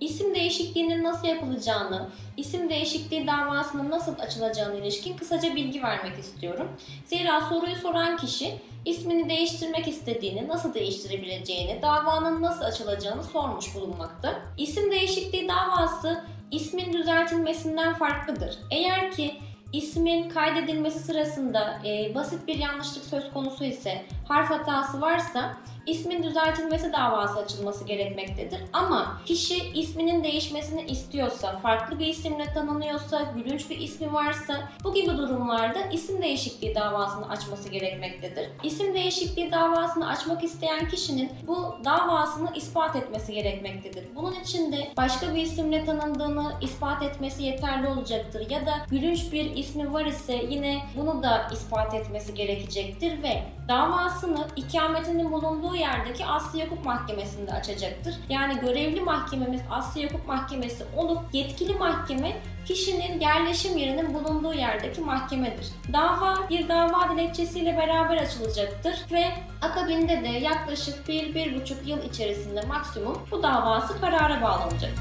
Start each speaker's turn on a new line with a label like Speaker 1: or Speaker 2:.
Speaker 1: İsim değişikliğinin nasıl yapılacağını, isim değişikliği davasının nasıl açılacağına ilişkin kısaca bilgi vermek istiyorum. Zira soruyu soran kişi ismini değiştirmek istediğini, nasıl değiştirebileceğini, davanın nasıl açılacağını sormuş bulunmakta. İsim değişikliği davası ismin düzeltilmesinden farklıdır. Eğer ki ismin kaydedilmesi sırasında e, basit bir yanlışlık söz konusu ise, harf hatası varsa ismin düzeltilmesi davası açılması gerekmektedir. Ama kişi isminin değişmesini istiyorsa, farklı bir isimle tanınıyorsa, gülünç bir ismi varsa bu gibi durumlarda isim değişikliği davasını açması gerekmektedir. İsim değişikliği davasını açmak isteyen kişinin bu davasını ispat etmesi gerekmektedir. Bunun için de başka bir isimle tanındığını ispat etmesi yeterli olacaktır. Ya da gülünç bir ismi var ise yine bunu da ispat etmesi gerekecektir ve davasını ikametinin bulunduğu yerdeki Asya Hukuk Mahkemesi'nde açacaktır. Yani görevli mahkememiz Asya Hukuk Mahkemesi olup yetkili mahkeme kişinin yerleşim yerinin bulunduğu yerdeki mahkemedir. Dava bir dava dilekçesiyle beraber açılacaktır ve akabinde de yaklaşık 1-1,5 yıl içerisinde maksimum bu davası karara bağlanacak.